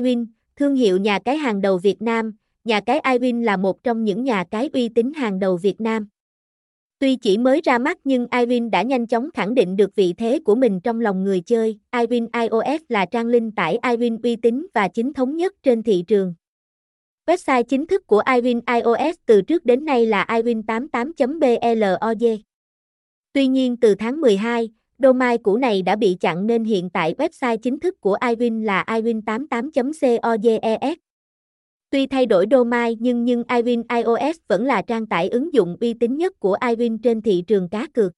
iWin, thương hiệu nhà cái hàng đầu Việt Nam, nhà cái iWin là một trong những nhà cái uy tín hàng đầu Việt Nam. Tuy chỉ mới ra mắt nhưng iWin đã nhanh chóng khẳng định được vị thế của mình trong lòng người chơi. iWin iOS là trang linh tải iWin uy tín và chính thống nhất trên thị trường. Website chính thức của iWin iOS từ trước đến nay là iWin88.blog. Tuy nhiên từ tháng 12, domain cũ này đã bị chặn nên hiện tại website chính thức của iWin là iWin88.coges. Tuy thay đổi domain nhưng nhưng iWin iOS vẫn là trang tải ứng dụng uy tín nhất của iWin trên thị trường cá cược.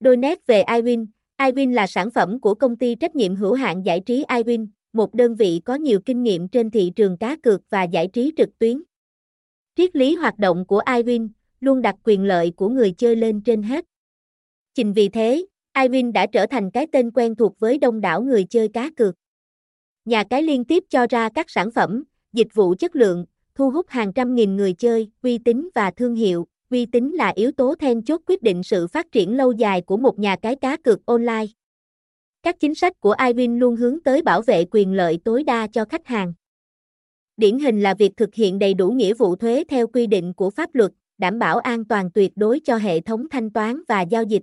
Đôi nét về iWin, iWin là sản phẩm của công ty trách nhiệm hữu hạn giải trí iWin, một đơn vị có nhiều kinh nghiệm trên thị trường cá cược và giải trí trực tuyến. Triết lý hoạt động của iWin luôn đặt quyền lợi của người chơi lên trên hết. Chính vì thế, iWin đã trở thành cái tên quen thuộc với đông đảo người chơi cá cược. Nhà cái liên tiếp cho ra các sản phẩm, dịch vụ chất lượng, thu hút hàng trăm nghìn người chơi, uy tín và thương hiệu. Uy tín là yếu tố then chốt quyết định sự phát triển lâu dài của một nhà cái cá cược online. Các chính sách của iWin luôn hướng tới bảo vệ quyền lợi tối đa cho khách hàng. Điển hình là việc thực hiện đầy đủ nghĩa vụ thuế theo quy định của pháp luật, đảm bảo an toàn tuyệt đối cho hệ thống thanh toán và giao dịch.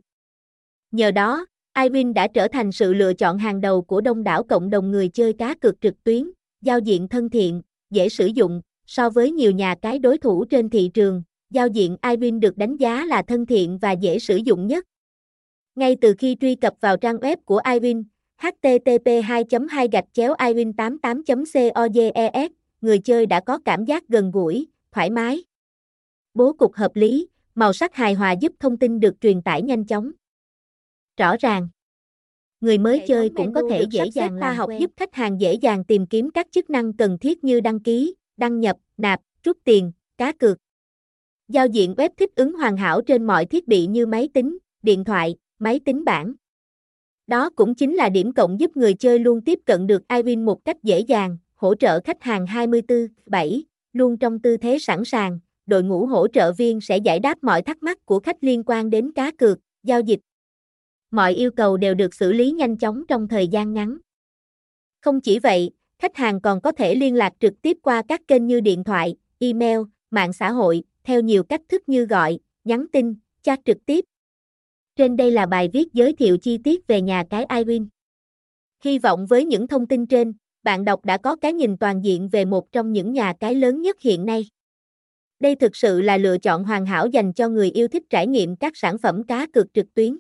Nhờ đó, iWin đã trở thành sự lựa chọn hàng đầu của đông đảo cộng đồng người chơi cá cược trực tuyến, giao diện thân thiện, dễ sử dụng, so với nhiều nhà cái đối thủ trên thị trường, giao diện iWin được đánh giá là thân thiện và dễ sử dụng nhất. Ngay từ khi truy cập vào trang web của iWin, http 2 2 gạch chéo iwin 88 coges người chơi đã có cảm giác gần gũi, thoải mái. Bố cục hợp lý, màu sắc hài hòa giúp thông tin được truyền tải nhanh chóng. Rõ ràng, người mới chơi cũng có thể dễ dàng khoa học giúp khách hàng dễ dàng tìm kiếm các chức năng cần thiết như đăng ký, đăng nhập, nạp, rút tiền, cá cược. Giao diện web thích ứng hoàn hảo trên mọi thiết bị như máy tính, điện thoại, máy tính bảng. Đó cũng chính là điểm cộng giúp người chơi luôn tiếp cận được iWin một cách dễ dàng, hỗ trợ khách hàng 24/7, luôn trong tư thế sẵn sàng, đội ngũ hỗ trợ viên sẽ giải đáp mọi thắc mắc của khách liên quan đến cá cược, giao dịch. Mọi yêu cầu đều được xử lý nhanh chóng trong thời gian ngắn. Không chỉ vậy, khách hàng còn có thể liên lạc trực tiếp qua các kênh như điện thoại, email, mạng xã hội, theo nhiều cách thức như gọi, nhắn tin, chat trực tiếp, trên đây là bài viết giới thiệu chi tiết về nhà cái iWin. Hy vọng với những thông tin trên, bạn đọc đã có cái nhìn toàn diện về một trong những nhà cái lớn nhất hiện nay. Đây thực sự là lựa chọn hoàn hảo dành cho người yêu thích trải nghiệm các sản phẩm cá cược trực tuyến.